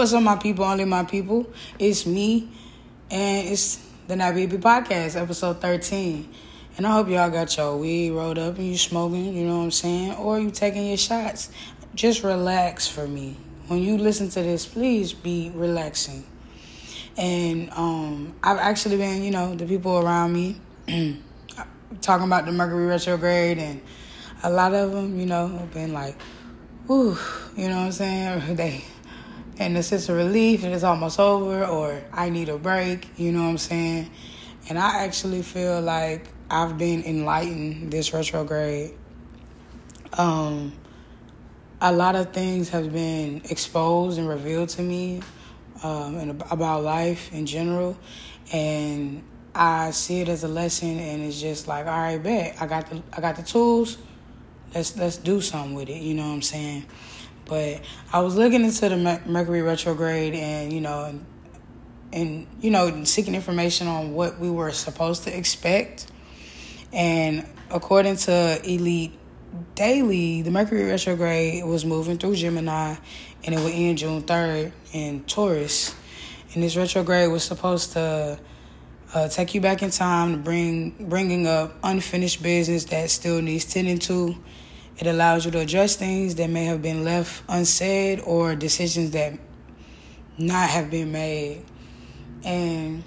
What's up, my people? Only my people. It's me, and it's the Nappy Hippie Podcast, episode 13. And I hope y'all got your weed rolled up and you smoking, you know what I'm saying? Or you taking your shots. Just relax for me. When you listen to this, please be relaxing. And um, I've actually been, you know, the people around me talking about the Mercury retrograde, and a lot of them, you know, have been like, "Ooh," you know what I'm saying? They and the sense of relief and it's almost over or I need a break, you know what I'm saying? And I actually feel like I've been enlightened this retrograde. Um a lot of things have been exposed and revealed to me um, and about life in general, and I see it as a lesson. And it's just like, all right, bet I got the I got the tools. Let's let's do something with it. You know what I'm saying? But I was looking into the Mercury retrograde and, you know, and, and, you know, seeking information on what we were supposed to expect. And according to Elite Daily, the Mercury retrograde was moving through Gemini and it would end June 3rd in Taurus. And this retrograde was supposed to uh, take you back in time to bring bringing up unfinished business that still needs tending to it allows you to address things that may have been left unsaid or decisions that not have been made. And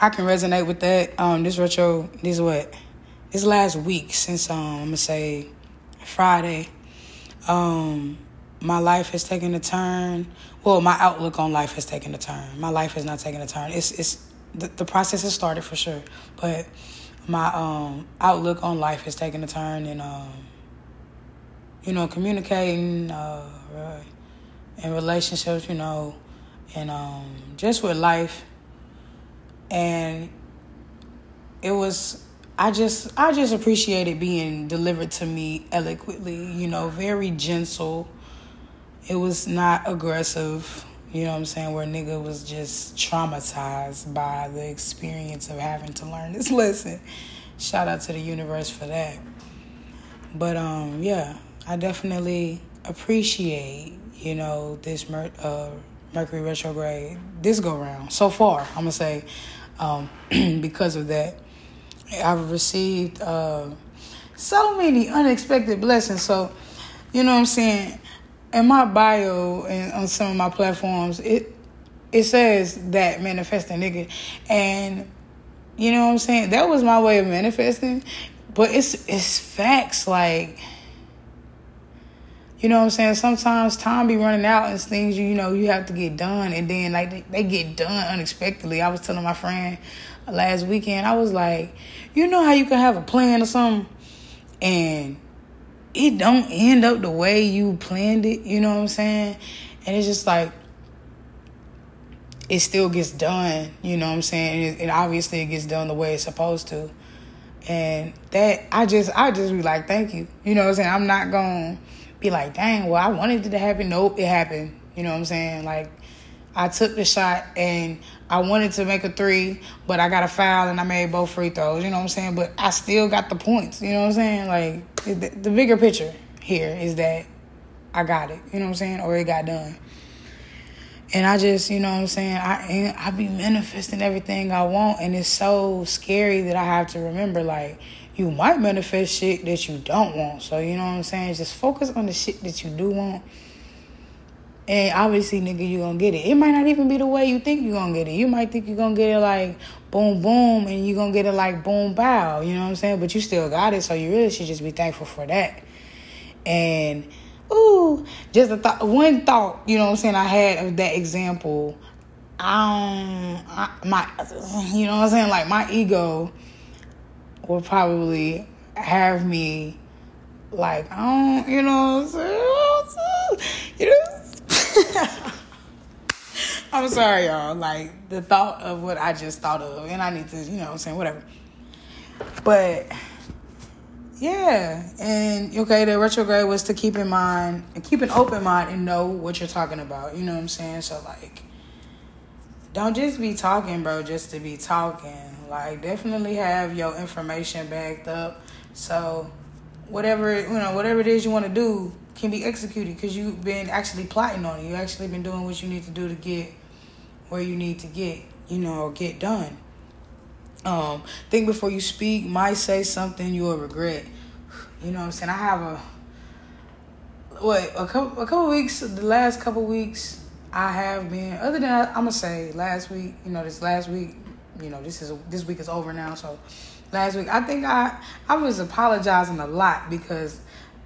I can resonate with that. Um, this retro, this what? This last week since um, I'm gonna say Friday, um, my life has taken a turn. Well, my outlook on life has taken a turn. My life has not taken a turn. It's it's the, the process has started for sure, but my um, outlook on life has taken a turn and um, you know communicating uh, in relationships you know and um, just with life. And it was I just I just appreciated being delivered to me eloquently you know very gentle. It was not aggressive you know what I'm saying? Where nigga was just traumatized by the experience of having to learn this lesson. Shout out to the universe for that. But um, yeah, I definitely appreciate you know this Mer- uh, Mercury retrograde this go round so far. I'm gonna say um, because of that, I've received uh, so many unexpected blessings. So you know what I'm saying in my bio and on some of my platforms, it it says that manifesting nigga, and you know what I'm saying. That was my way of manifesting, but it's it's facts like. You know what I'm saying? Sometimes time be running out and things you, you know you have to get done, and then like they, they get done unexpectedly. I was telling my friend last weekend, I was like, you know how you can have a plan or something, and it don't end up the way you planned it, you know what I'm saying? And it's just like it still gets done, you know what I'm saying? And, it, obviously it gets done the way it's supposed to. And that I just I just be like, thank you. You know what I'm saying? I'm not gonna be like, dang, well I wanted it to happen. Nope, it happened. You know what I'm saying? Like I took the shot and I wanted to make a three, but I got a foul and I made both free throws. You know what I'm saying? But I still got the points. You know what I'm saying? Like the, bigger picture here is that I got it. You know what I'm saying? Or it got done. And I just, you know what I'm saying? I I be manifesting everything I want, and it's so scary that I have to remember like you might manifest shit that you don't want. So you know what I'm saying? Just focus on the shit that you do want and obviously, nigga, you gonna get it. It might not even be the way you think you gonna get it. You might think you gonna get it like boom, boom, and you gonna get it like boom, bow. You know what I'm saying? But you still got it, so you really should just be thankful for that. And ooh, just a one thought, you know what I'm saying? I had of that example. Um, I, my, you know what I'm saying? Like my ego will probably have me like, I don't, you know what I'm saying? You know I'm sorry, y'all. Like the thought of what I just thought of, and I need to, you know, what I'm saying whatever. But yeah, and okay, the retrograde was to keep in mind and keep an open mind and know what you're talking about. You know what I'm saying? So like, don't just be talking, bro, just to be talking. Like, definitely have your information backed up. So whatever you know, whatever it is you want to do, can be executed because you've been actually plotting on it. You've actually been doing what you need to do to get where you need to get, you know, get done. Um, think before you speak. Might say something you'll regret. You know what I'm saying? I have a what a couple a couple weeks. The last couple weeks, I have been. Other than I'm gonna say last week. You know, this last week. You know, this is this week is over now. So last week, I think I I was apologizing a lot because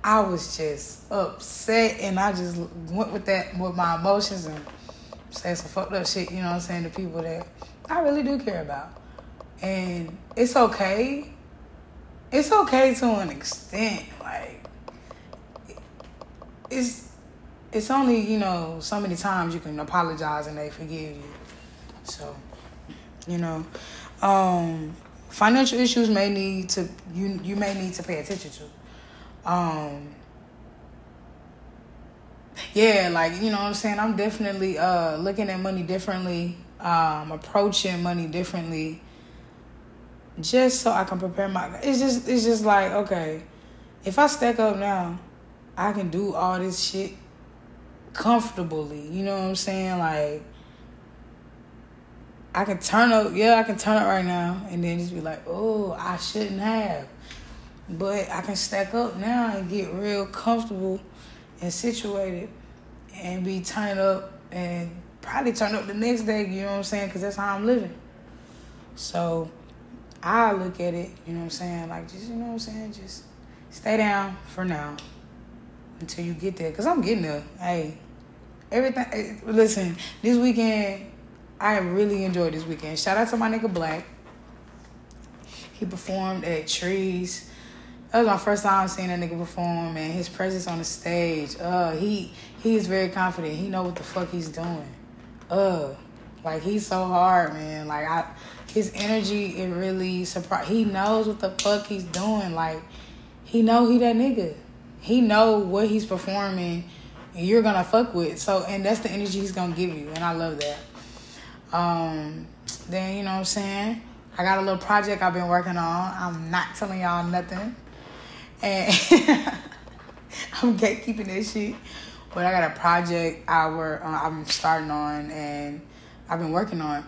I was just upset and I just went with that with my emotions and said some fucked up shit. You know what I'm saying to people that I really do care about, and it's okay. It's okay to an extent. Like it's it's only you know so many times you can apologize and they forgive you. So you know, um, financial issues may need to you you may need to pay attention to. Um, yeah, like you know what I'm saying. I'm definitely uh looking at money differently, um, approaching money differently, just so I can prepare my. It's just it's just like okay, if I stack up now, I can do all this shit comfortably. You know what I'm saying? Like I can turn up, yeah, I can turn up right now, and then just be like, oh, I shouldn't have. But I can stack up now and get real comfortable and situated and be turning up and probably turn up the next day, you know what I'm saying? Because that's how I'm living. So I look at it, you know what I'm saying? Like, just, you know what I'm saying? Just stay down for now until you get there. Because I'm getting there. Hey, everything. Eh, listen, this weekend, I really enjoyed this weekend. Shout out to my nigga Black. He performed at Trees. That was my first time seeing that nigga perform, and his presence on the stage. Uh, he he is very confident. He know what the fuck he's doing. Uh, like he's so hard, man. Like I, his energy it really surprised. He knows what the fuck he's doing. Like he know he that nigga. He know what he's performing, you're gonna fuck with. So and that's the energy he's gonna give you, and I love that. Um, then you know what I'm saying. I got a little project I've been working on. I'm not telling y'all nothing, and I'm gatekeeping this shit. But I got a project I uh, I'm starting on, and I've been working on,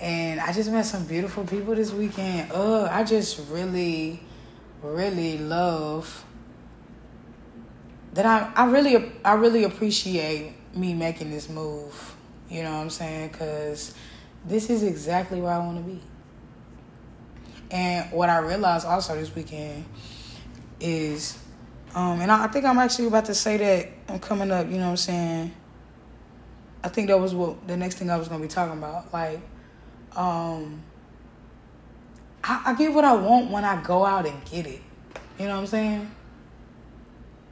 and I just met some beautiful people this weekend. Uh, I just really, really love that. I I really I really appreciate me making this move you know what I'm saying? Because this is exactly where I want to be. And what I realized also this weekend is, um, and I, I think I'm actually about to say that I'm coming up, you know what I'm saying? I think that was what the next thing I was going to be talking about. Like, um, I, I get what I want when I go out and get it. You know what I'm saying?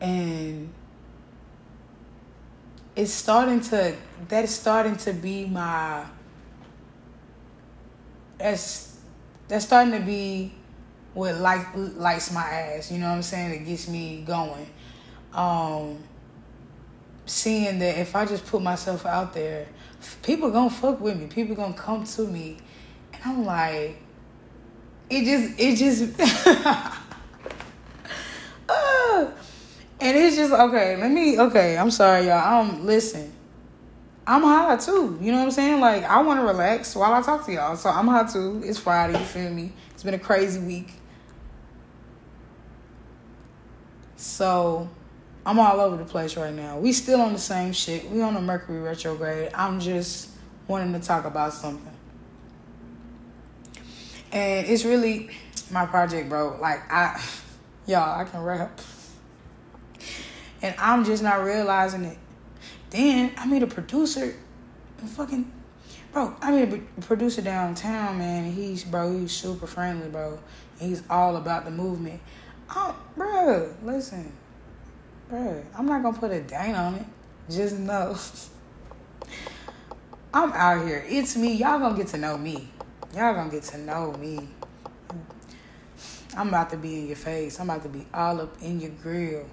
And it's starting to that's starting to be my that's that's starting to be what light lights my ass, you know what I'm saying? It gets me going. Um seeing that if I just put myself out there, people gonna fuck with me. People gonna come to me. And I'm like, it just it just uh, and it's just okay. Let me okay. I'm sorry, y'all. Um, listen. I'm high too. You know what I'm saying? Like I want to relax while I talk to y'all. So I'm high too. It's Friday. You feel me? It's been a crazy week. So I'm all over the place right now. We still on the same shit. We on a Mercury retrograde. I'm just wanting to talk about something. And it's really my project, bro. Like I y'all, I can rap and I'm just not realizing it. Then I meet a producer, fucking, bro. I meet a producer downtown, man. he's bro, he's super friendly, bro. he's all about the movement. Oh, bro, listen, bro. I'm not gonna put a date on it. Just know, I'm out here. It's me. Y'all gonna get to know me. Y'all gonna get to know me. I'm about to be in your face. I'm about to be all up in your grill.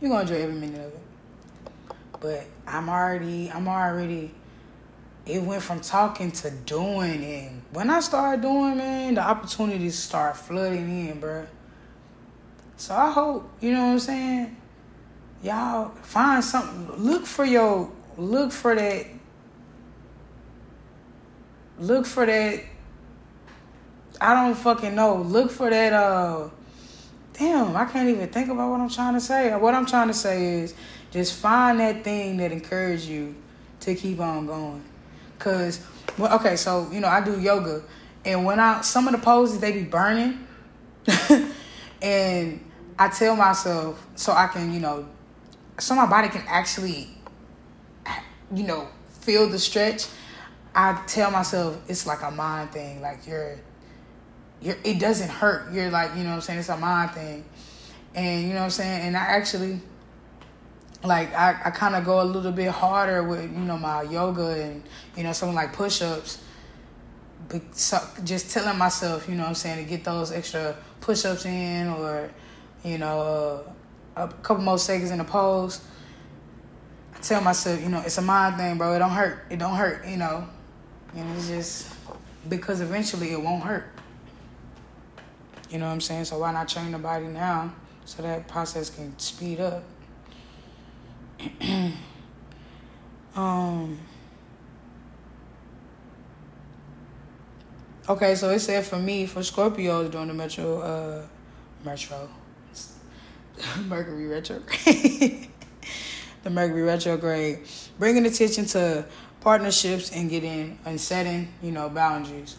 You're gonna enjoy every minute of it. But I'm already, I'm already. It went from talking to doing, and when I started doing, man, the opportunities start flooding in, bro. So I hope, you know what I'm saying? Y'all find something. Look for your look for that look for that I don't fucking know. Look for that uh damn, I can't even think about what I'm trying to say. What I'm trying to say is just find that thing that encourages you to keep on going. Cause well, okay, so you know, I do yoga and when I some of the poses they be burning and I tell myself so I can, you know, so my body can actually you know, feel the stretch. I tell myself it's like a mind thing. Like you're you're it doesn't hurt. You're like, you know what I'm saying, it's a mind thing. And you know what I'm saying? And I actually like I, I kinda go a little bit harder with, you know, my yoga and, you know, something like push ups. But so, just telling myself, you know what I'm saying, to get those extra push ups in or, you know, uh, a couple more seconds in the pose. I tell myself, you know, it's a mind thing, bro. It don't hurt. It don't hurt, you know. And it's just because eventually it won't hurt. You know what I'm saying? So why not train the body now so that process can speed up? um Okay, so it said for me, for Scorpios during the Metro uh Metro Mercury retrograde. the Mercury retrograde, bringing attention to partnerships and getting and setting, you know, boundaries.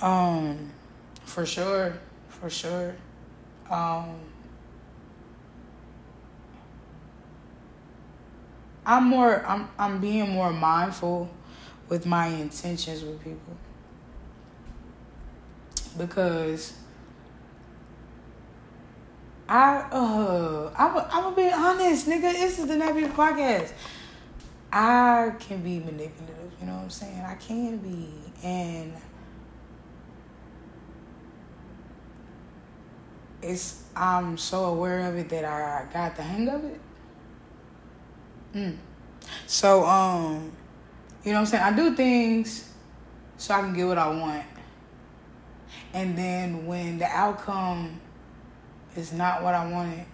Um, for sure, for sure. Um, I'm more I'm I'm being more mindful with my intentions with people. Because I uh I'm I'm gonna be honest, nigga. This is the Nappy podcast. I can be manipulative, you know what I'm saying? I can be and it's I'm so aware of it that I got the hang of it. Mm. So um you know what I'm saying? I do things so I can get what I want. And then when the outcome is not what I wanted,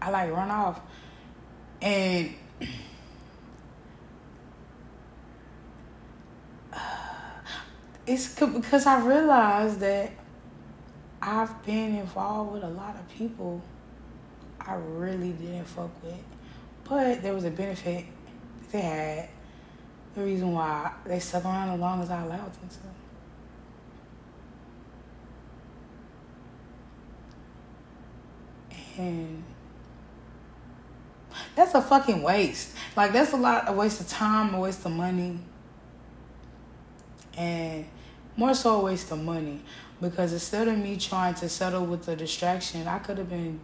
I like run off. And it's because I realized that I've been involved with a lot of people I really didn't fuck with. But there was a benefit they had. The reason why they stuck around as long as I allowed them to. And that's a fucking waste. Like that's a lot a waste of time, a waste of money. And more so a waste of money. Because instead of me trying to settle with the distraction, I could have been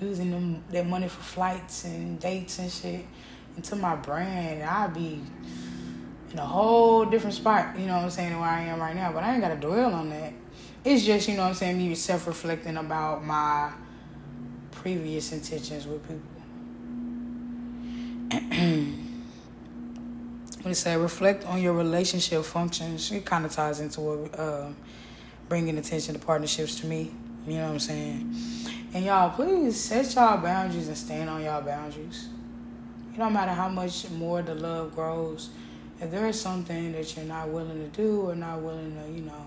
using them that money for flights and dates and shit into my brand. I'd be in a whole different spot, you know what I'm saying, where I am right now. But I ain't gotta dwell on that. It's just, you know what I'm saying, me self reflecting about my previous intentions with people. when it say reflect on your relationship functions, it kind of ties into what uh, bringing attention to partnerships to me. You know what I'm saying? And y'all, please set y'all boundaries and stand on y'all boundaries. It don't matter how much more the love grows. If there is something that you're not willing to do or not willing to, you know,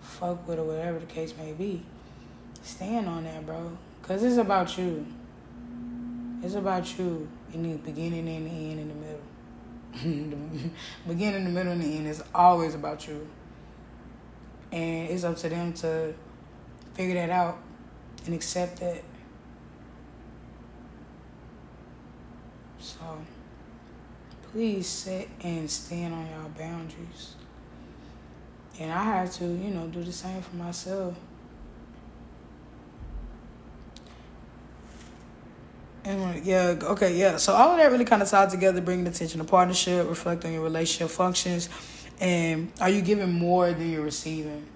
fuck with or whatever the case may be, stand on that, bro. Cause it's about you. It's about you in the beginning and the end and the middle. the beginning, the middle, and the end is always about you. And it's up to them to figure that out and accept that. So please set and stand on your boundaries. And I have to, you know, do the same for myself. And yeah, okay, yeah. So all of that really kind of tied together, bringing attention to partnership, reflect on your relationship functions, and are you giving more than you're receiving?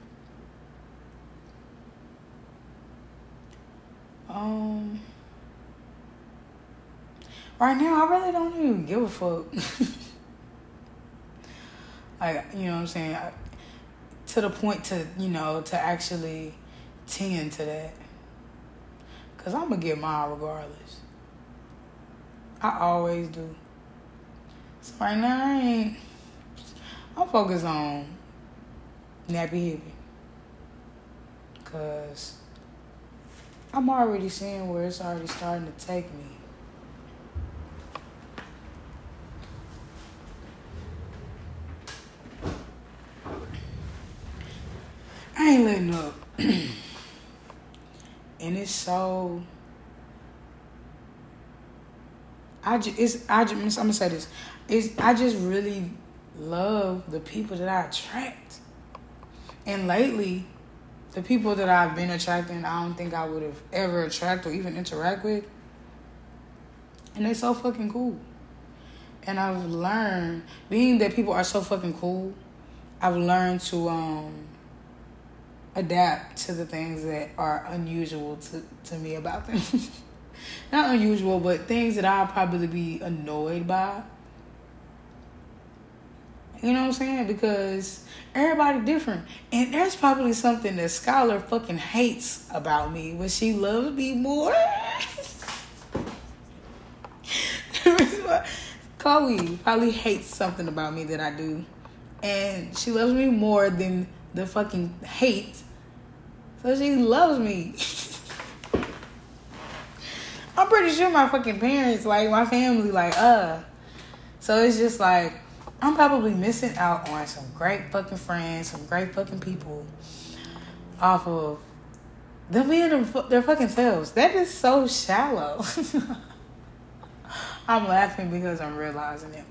Um, right now, I really don't even give a fuck. like, you know what I'm saying? I, to the point to, you know, to actually tend to that. Cause I'm gonna get mine regardless. I always do. So right now I ain't I'm focused on nappy hippie. Cause I'm already seeing where it's already starting to take me. I ain't letting up. and it's so I just it's I just I'm gonna say this. It's I just really love the people that I attract. And lately, the people that I've been attracting, I don't think I would have ever attract or even interact with. And they're so fucking cool. And I've learned, being that people are so fucking cool, I've learned to um adapt to the things that are unusual to, to me about them. Not unusual, but things that I'll probably be annoyed by. You know what I'm saying? Because everybody different. And there's probably something that Scholar fucking hates about me, but she loves me more. Chloe probably hates something about me that I do. And she loves me more than the fucking hate. So she loves me. I'm pretty sure my fucking parents, like my family, like, uh. So it's just like I'm probably missing out on some great fucking friends, some great fucking people off of them being their fucking selves. That is so shallow. I'm laughing because I'm realizing it.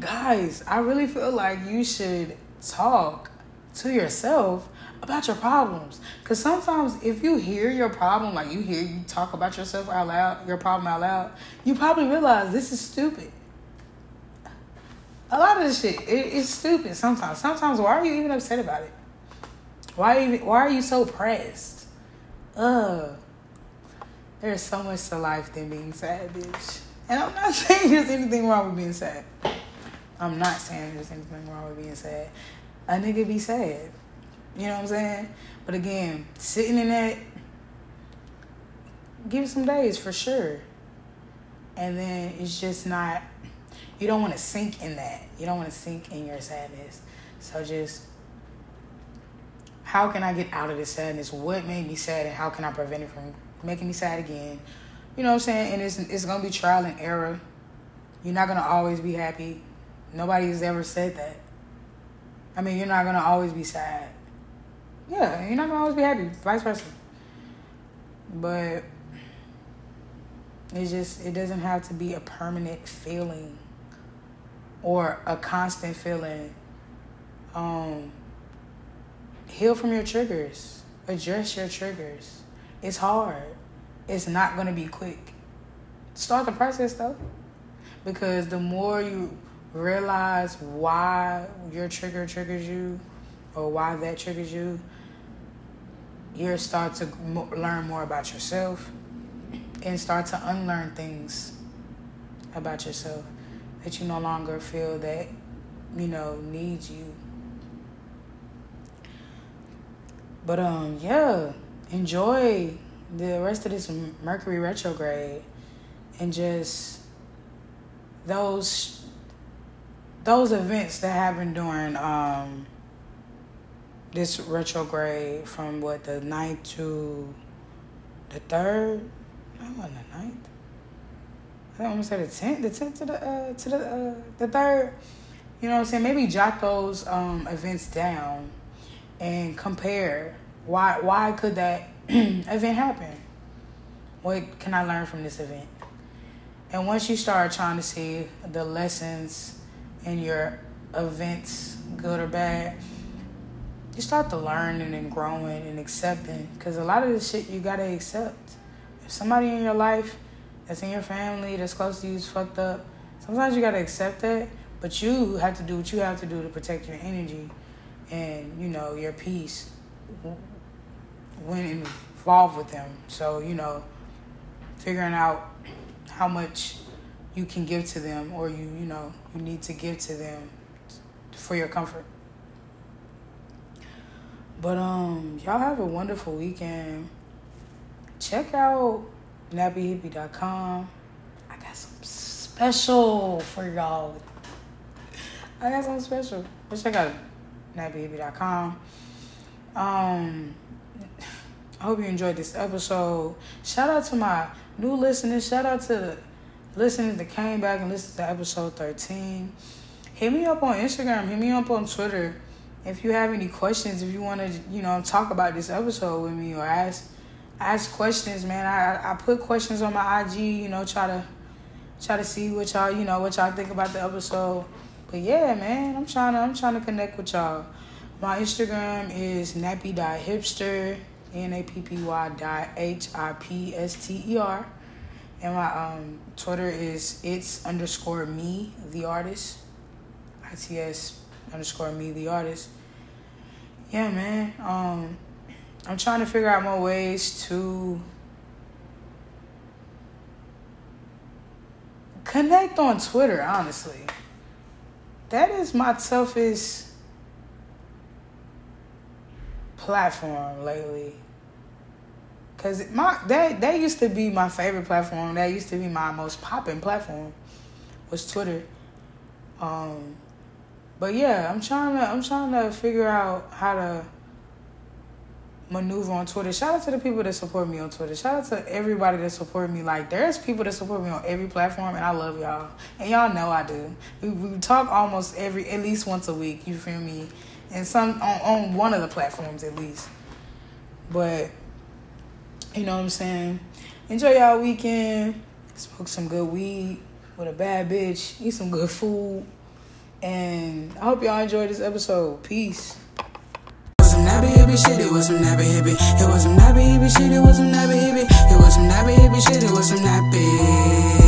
Guys, I really feel like you should talk to yourself about your problems. Because sometimes if you hear your problem, like you hear you talk about yourself out loud, your problem out loud, you probably realize this is stupid a lot of this shit it, it's stupid sometimes. Sometimes why are you even upset about it? Why even why are you so pressed? Ugh. There's so much to life than being sad, bitch. And I'm not saying there's anything wrong with being sad. I'm not saying there's anything wrong with being sad. A nigga be sad. You know what I'm saying? But again, sitting in that, give it some days for sure. And then it's just not you don't want to sink in that. You don't want to sink in your sadness. So just how can I get out of this sadness? What made me sad and how can I prevent it from making me sad again? You know what I'm saying? And it's it's gonna be trial and error. You're not gonna always be happy. Nobody's ever said that. I mean, you're not gonna always be sad. Yeah, you're not gonna always be happy. Vice versa. But it's just it doesn't have to be a permanent feeling or a constant feeling. Um, heal from your triggers. Address your triggers. It's hard. It's not going to be quick. Start the process though. Because the more you realize why your trigger triggers you or why that triggers you, you start to learn more about yourself and start to unlearn things about yourself that you no longer feel that, you know, needs you. But um, yeah, enjoy the rest of this Mercury retrograde and just those those events that happen during um this retrograde from what the ninth to the third no on the ninth I almost said the tenth, the tenth to the uh, to the uh, the third. You know what I'm saying? Maybe jot those um, events down and compare why why could that event happen? What can I learn from this event? And once you start trying to see the lessons in your events, good or bad, you start to learn and then growing and accepting. Because a lot of the shit you gotta accept. If somebody in your life that's in your family, that's close to you is fucked up. Sometimes you gotta accept that, but you have to do what you have to do to protect your energy and you know your peace when involved with them. So you know, figuring out how much you can give to them, or you you know you need to give to them for your comfort. But um, y'all have a wonderful weekend. Check out nappyhippie.com. I got some special for y'all. I got something special. But check out nappyhippie.com. Um, I hope you enjoyed this episode. Shout out to my new listeners. Shout out to the listeners that came back and listened to episode 13. Hit me up on Instagram. Hit me up on Twitter. If you have any questions, if you want to, you know, talk about this episode with me or ask ask questions, man. I I put questions on my IG, you know, try to try to see what y'all, you know, what y'all think about the episode. But yeah, man, I'm trying to I'm trying to connect with y'all. My Instagram is nappy.hipster, N A P P Y dot H I P S T E R. And my um, Twitter is it's underscore me, the artist. ITS underscore me, the artist. Yeah, man. Um, I'm trying to figure out more ways to connect on Twitter, honestly. That is my toughest platform lately. Cause my that that used to be my favorite platform. That used to be my most popping platform was Twitter. Um but yeah, I'm trying to I'm trying to figure out how to maneuver on Twitter. Shout out to the people that support me on Twitter. Shout out to everybody that support me. Like there's people that support me on every platform, and I love y'all, and y'all know I do. We, we talk almost every at least once a week. You feel me? And some on, on one of the platforms at least. But you know what I'm saying. Enjoy y'all weekend. Smoke some good weed with a bad bitch. Eat some good food. And I hope y'all enjoyed this episode. Peace hippie shit, it was some nappy hippie. It was some nappy hippie shit, it was some nappy hippie. It was some nappy hippie shit, it was some nappy.